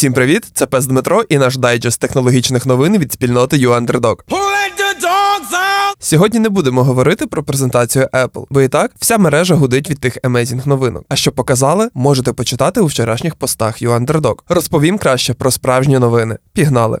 Всім привіт! Це Пес Дмитро і наш дайджест технологічних новин від спільноти UAnderdog. Сьогодні не будемо говорити про презентацію Apple, бо і так вся мережа гудить від тих amazing новинок. А що показали, можете почитати у вчорашніх постах UAnderdog. Розповім краще про справжні новини. Пігнали!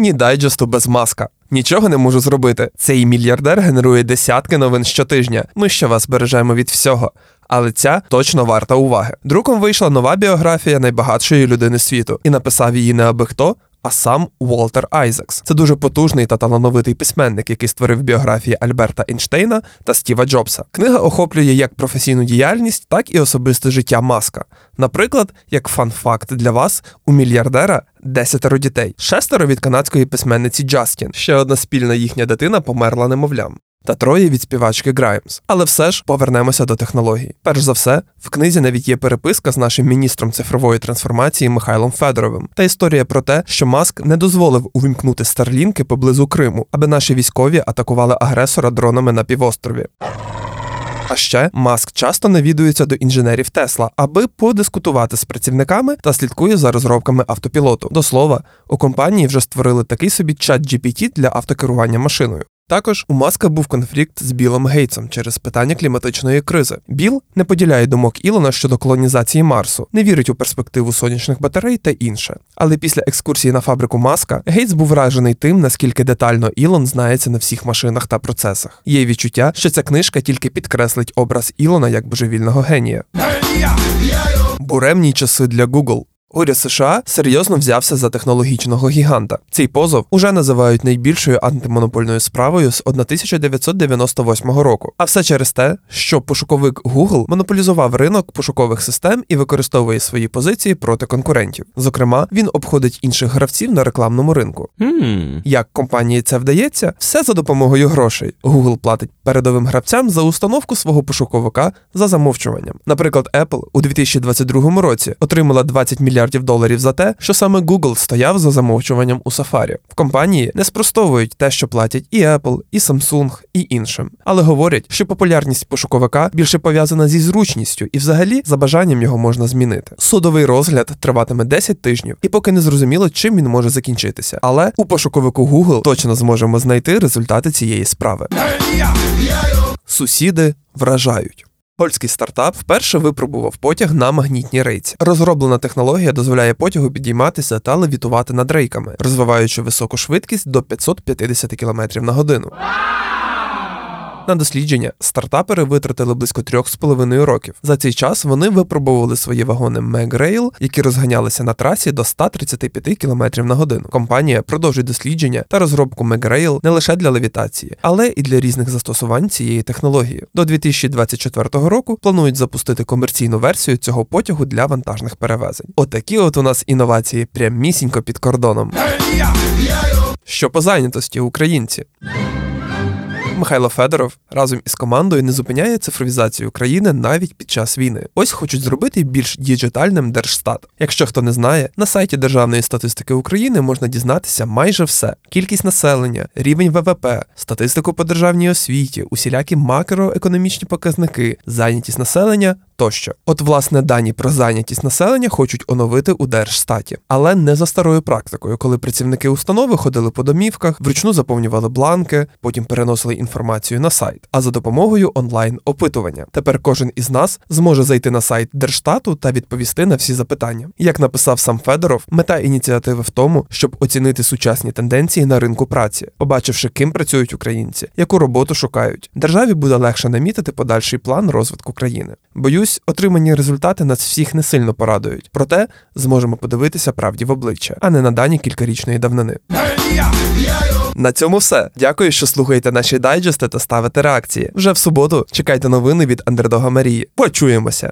Ні дайджесту без Маска. Нічого не можу зробити. Цей мільярдер генерує десятки новин щотижня. Ми ще вас бережемо від всього. Але ця точно варта уваги. Друком вийшла нова біографія найбагатшої людини світу, і написав її не аби хто, а сам Уолтер Айзекс. Це дуже потужний та талановитий письменник, який створив біографії Альберта Ейнштейна та Стіва Джобса. Книга охоплює як професійну діяльність, так і особисте життя маска. Наприклад, як фан-факт для вас, у мільярдера десятеро дітей, шестеро від канадської письменниці Джастін. Ще одна спільна їхня дитина померла немовлям та троє від співачки Граймс. Але все ж повернемося до технологій. Перш за все, в книзі навіть є переписка з нашим міністром цифрової трансформації Михайлом Федоровим та історія про те, що Маск не дозволив увімкнути старлінки поблизу Криму, аби наші військові атакували агресора дронами на півострові. А ще Маск часто навідується до інженерів Тесла, аби подискутувати з працівниками та слідкує за розробками автопілоту. До слова, у компанії вже створили такий собі чат GPT для автокерування машиною. Також у Маска був конфлікт з Білом Гейтсом через питання кліматичної кризи. Біл не поділяє думок Ілона щодо колонізації Марсу, не вірить у перспективу сонячних батарей та інше. Але після екскурсії на фабрику Маска Гейтс був вражений тим, наскільки детально Ілон знається на всіх машинах та процесах. Є відчуття, що ця книжка тільки підкреслить образ Ілона як божевільного генія. Буремні часи для Google. Уряд США серйозно взявся за технологічного гіганта. Цей позов уже називають найбільшою антимонопольною справою з 1998 року. А все через те, що пошуковик Google монополізував ринок пошукових систем і використовує свої позиції проти конкурентів. Зокрема, він обходить інших гравців на рекламному ринку. Hmm. Як компанії це вдається, все за допомогою грошей. Google платить передовим гравцям за установку свого пошуковика за замовчуванням. Наприклад, Apple у 2022 році отримала 20 мільярдів доларів за те, що саме Google стояв за замовчуванням у Safari. В компанії не спростовують те, що платять і Apple, і Samsung, і іншим, але говорять, що популярність пошуковика більше пов'язана зі зручністю, і взагалі за бажанням його можна змінити. Судовий розгляд триватиме 10 тижнів, і поки не зрозуміло, чим він може закінчитися. Але у пошуковику Google точно зможемо знайти результати цієї справи. Сусіди вражають. Польський стартап вперше випробував потяг на магнітній рейці. Розроблена технологія дозволяє потягу підійматися та левітувати над рейками, розвиваючи високу швидкість до 550 км на годину. На дослідження стартапери витратили близько 3,5 років. За цей час вони випробовували свої вагони Megrail, які розганялися на трасі до 135 км на годину. Компанія продовжує дослідження та розробку Megrail не лише для левітації, але і для різних застосувань цієї технології. До 2024 року планують запустити комерційну версію цього потягу для вантажних перевезень. Отакі от у нас інновації прямісінько під кордоном. Що по зайнятості українці? Михайло Федоров разом із командою не зупиняє цифровізацію країни навіть під час війни. Ось хочуть зробити більш діджитальним Держстат. Якщо хто не знає, на сайті Державної статистики України можна дізнатися майже все: кількість населення, рівень ВВП, статистику по державній освіті, усілякі макроекономічні показники, зайнятість населення. Тощо, от власне дані про зайнятість населення хочуть оновити у Держстаті, але не за старою практикою, коли працівники установи ходили по домівках, вручну заповнювали бланки, потім переносили інформацію на сайт, а за допомогою онлайн-опитування. Тепер кожен із нас зможе зайти на сайт Держстату та відповісти на всі запитання. Як написав сам Федоров, мета ініціативи в тому, щоб оцінити сучасні тенденції на ринку праці, побачивши, ким працюють українці, яку роботу шукають. Державі буде легше намітити подальший план розвитку країни. Боюсь, отримані результати нас всіх не сильно порадують, проте зможемо подивитися правді в обличчя, а не на дані кількарічної давнини. На цьому все. Дякую, що слухаєте наші дайджести та ставите реакції. Вже в суботу чекайте новини від Андердога Марії. Почуємося!